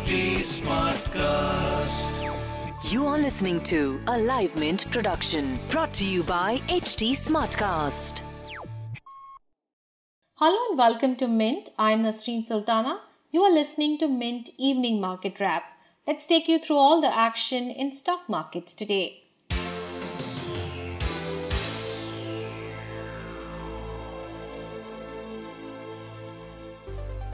HT Smartcast. You are listening to a Live Mint production brought to you by HT Smartcast. Hello and welcome to Mint. I'm Nasreen Sultana. You are listening to Mint Evening Market Wrap. Let's take you through all the action in stock markets today.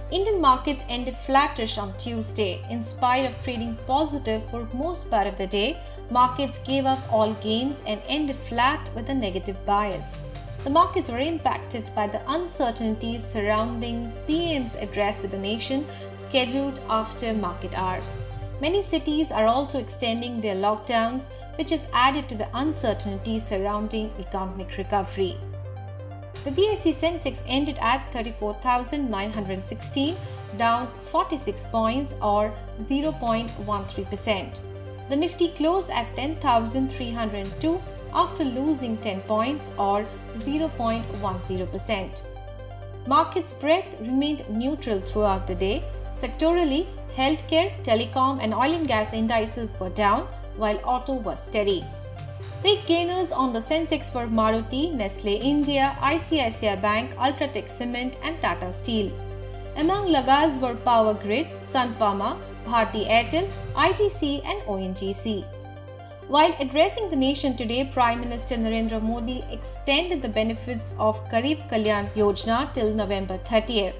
Indian markets ended flattish on Tuesday. In spite of trading positive for most part of the day, markets gave up all gains and ended flat with a negative bias. The markets were impacted by the uncertainties surrounding PM's address to the nation scheduled after market hours. Many cities are also extending their lockdowns, which has added to the uncertainty surrounding economic recovery. The BSE Sensex ended at 34,916, down 46 points or 0.13%. The Nifty closed at 10,302 after losing 10 points or 0.10%. Market spread remained neutral throughout the day. Sectorally, healthcare, telecom, and oil and gas indices were down, while auto was steady. Big gainers on the Sensex were Maruti, Nestle India, ICICI Bank, Ultratech Cement, and Tata Steel. Among lagars were Power Grid, Sun Pharma, Bharti Airtel, ITC, and ONGC. While addressing the nation today, Prime Minister Narendra Modi extended the benefits of Garib Kalyan Yojana till November 30th.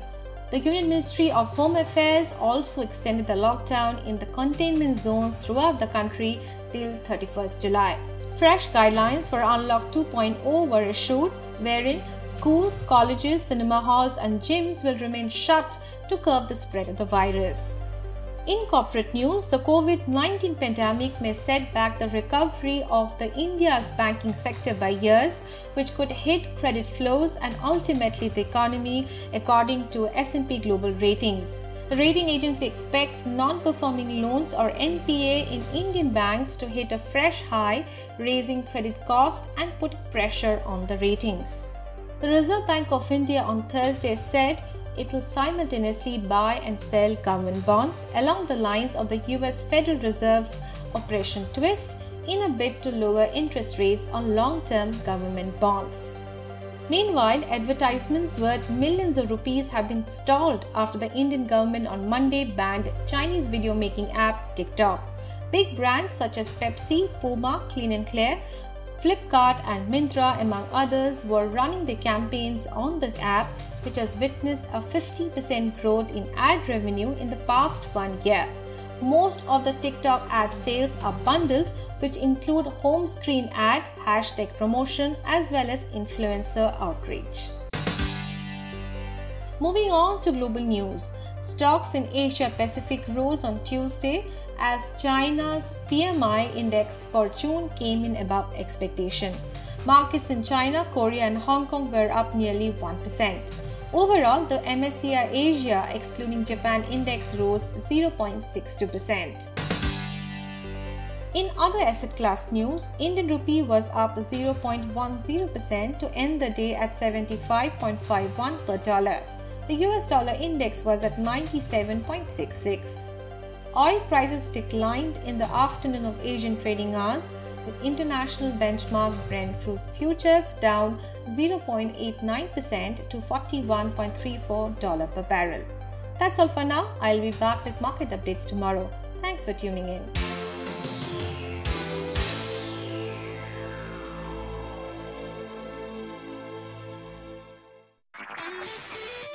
The Union Ministry of Home Affairs also extended the lockdown in the containment zones throughout the country till 31st July. Fresh guidelines for Unlock 2.0 were issued, wherein schools, colleges, cinema halls, and gyms will remain shut to curb the spread of the virus. In corporate news, the COVID 19 pandemic may set back the recovery of the India's banking sector by years, which could hit credit flows and ultimately the economy, according to S&P Global Ratings. The rating agency expects non performing loans or NPA in Indian banks to hit a fresh high, raising credit cost and putting pressure on the ratings. The Reserve Bank of India on Thursday said it will simultaneously buy and sell government bonds along the lines of the US Federal Reserve's Operation Twist in a bid to lower interest rates on long term government bonds. Meanwhile, advertisements worth millions of rupees have been stalled after the Indian government on Monday banned Chinese video making app TikTok. Big brands such as Pepsi, Puma, Clean and Clear, Flipkart, and Myntra, among others, were running their campaigns on the app, which has witnessed a 50% growth in ad revenue in the past one year. Most of the TikTok ad sales are bundled, which include home screen ad, hashtag promotion, as well as influencer outreach. Moving on to global news. Stocks in Asia Pacific rose on Tuesday as China's PMI index for June came in above expectation. Markets in China, Korea, and Hong Kong were up nearly 1%. Overall, the MSCI Asia excluding Japan index rose 0.62%. In other asset class news, Indian rupee was up 0.10% to end the day at 75.51 per dollar. The US dollar index was at 97.66. Oil prices declined in the afternoon of Asian trading hours with international benchmark Brent crude futures down 0.89% to $41.34 per barrel. That's all for now. I'll be back with market updates tomorrow. Thanks for tuning in.